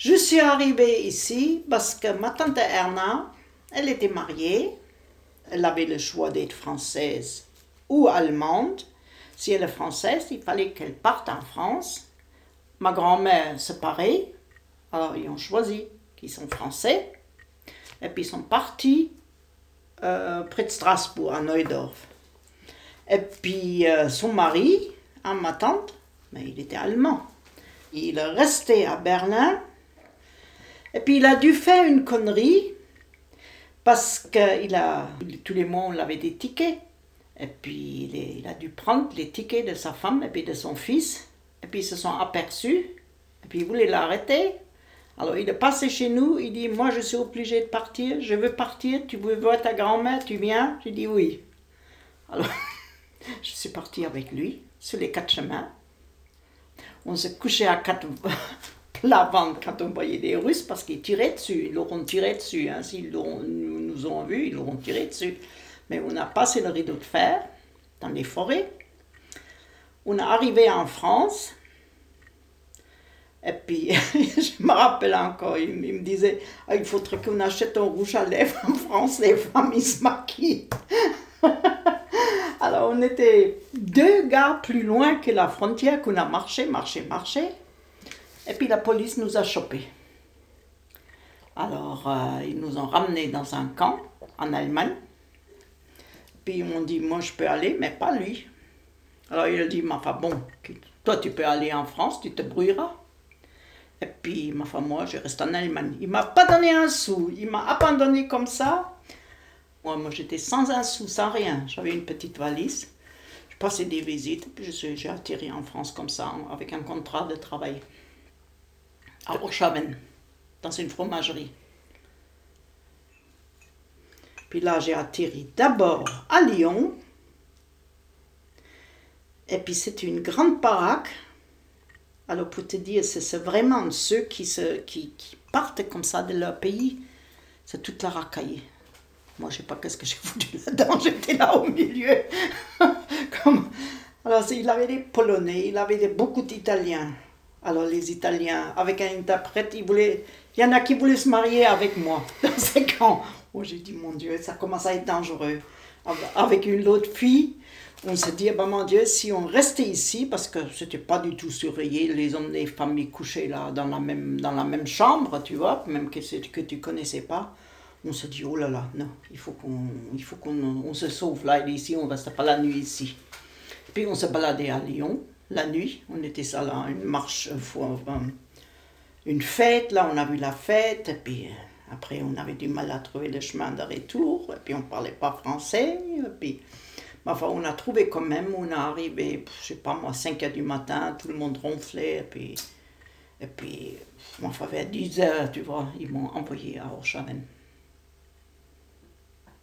Je suis arrivée ici parce que ma tante Erna, elle était mariée. Elle avait le choix d'être française ou allemande. Si elle est française, il fallait qu'elle parte en France. Ma grand-mère, c'est pareil. Alors, ils ont choisi qu'ils sont français. Et puis, ils sont partis euh, près de Strasbourg, à Neudorf. Et puis, euh, son mari, à ma tante, mais il était allemand. Il est resté à Berlin. Et puis, il a dû faire une connerie parce que a, tous les mois, on avait des tickets. Et puis, il, a dû prendre les tickets de sa femme et puis de son fils. Et puis, ils se sont aperçus. Et puis, ils voulaient l'arrêter. Alors, il est passé chez nous. Il dit Moi, je suis obligé de partir. Je veux partir. Tu veux voir ta grand-mère? Tu viens? J'ai dit Oui. Alors, je suis partie avec lui sur les quatre chemins. On s'est couché à quatre plats quand on voyait des Russes parce qu'ils tiraient dessus. Ils l'auront tiré dessus. Hein. S'ils nous ont vus, ils l'auront tiré dessus. Mais on a passé le rideau de fer dans les forêts. On est arrivé en France. Et puis, je me rappelle encore, il, me disait ah, il faudrait qu'on achète un rouge à lèvres en France, les femmes, ils se maquillent. Alors, on était deux gars plus loin que la frontière, qu'on a marché, marché, marché. Et puis, la police nous a chopés. Alors, euh, ils nous ont ramenés dans un camp en Allemagne. Puis ils m'ont dit, moi je peux aller, mais pas lui. Alors il a dit, ma femme, bon, toi tu peux aller en France, tu te brouilleras. Et puis ma femme, moi je reste en Allemagne. Il m'a pas donné un sou, il m'a abandonné comme ça. Moi, moi j'étais sans un sou, sans rien. J'avais une petite valise. Je passais des visites, puis j'ai atterri en France comme ça, avec un contrat de travail. À Orchaven, dans une fromagerie. Puis là, j'ai atterri d'abord à Lyon. Et puis c'est une grande baraque. Alors pour te dire, c'est vraiment ceux qui, se, qui, partent comme ça de leur pays, c'est toute la racaille. Moi, je sais pas qu'est-ce que j'ai foutu là-dedans, j'étais là au milieu. Alors, il avait des Polonais, il avait beaucoup d'Italiens. Alors, les Italiens, avec un interprète, ils voulaient... il y en a qui voulaient se marier avec moi dans ces camps. Oh, j'ai dit, mon Dieu, ça commence à être dangereux. Avec une autre fille, on s'est dit, bah, mon Dieu, si on restait ici, parce que c'était pas du tout surveillé, les hommes et les familles couchaient là dans la même, dans la même chambre, tu vois, même que, que tu connaissais pas. On s'est dit, oh là là, non, il faut qu'on il faut qu'on on se sauve là, ici, on ne reste pas la nuit ici. Puis on s'est baladé à Lyon, la nuit, on était ça là, une marche, une fête, là, on a vu la fête, et puis après, on avait du mal à trouver le chemin de retour, et puis on parlait pas français. Et puis, enfin, on a trouvé quand même, on est arrivé, je sais pas moi, 5 h du matin, tout le monde ronflait, et puis, et puis enfin, vers 10 h tu vois, ils m'ont envoyé à Orchaven.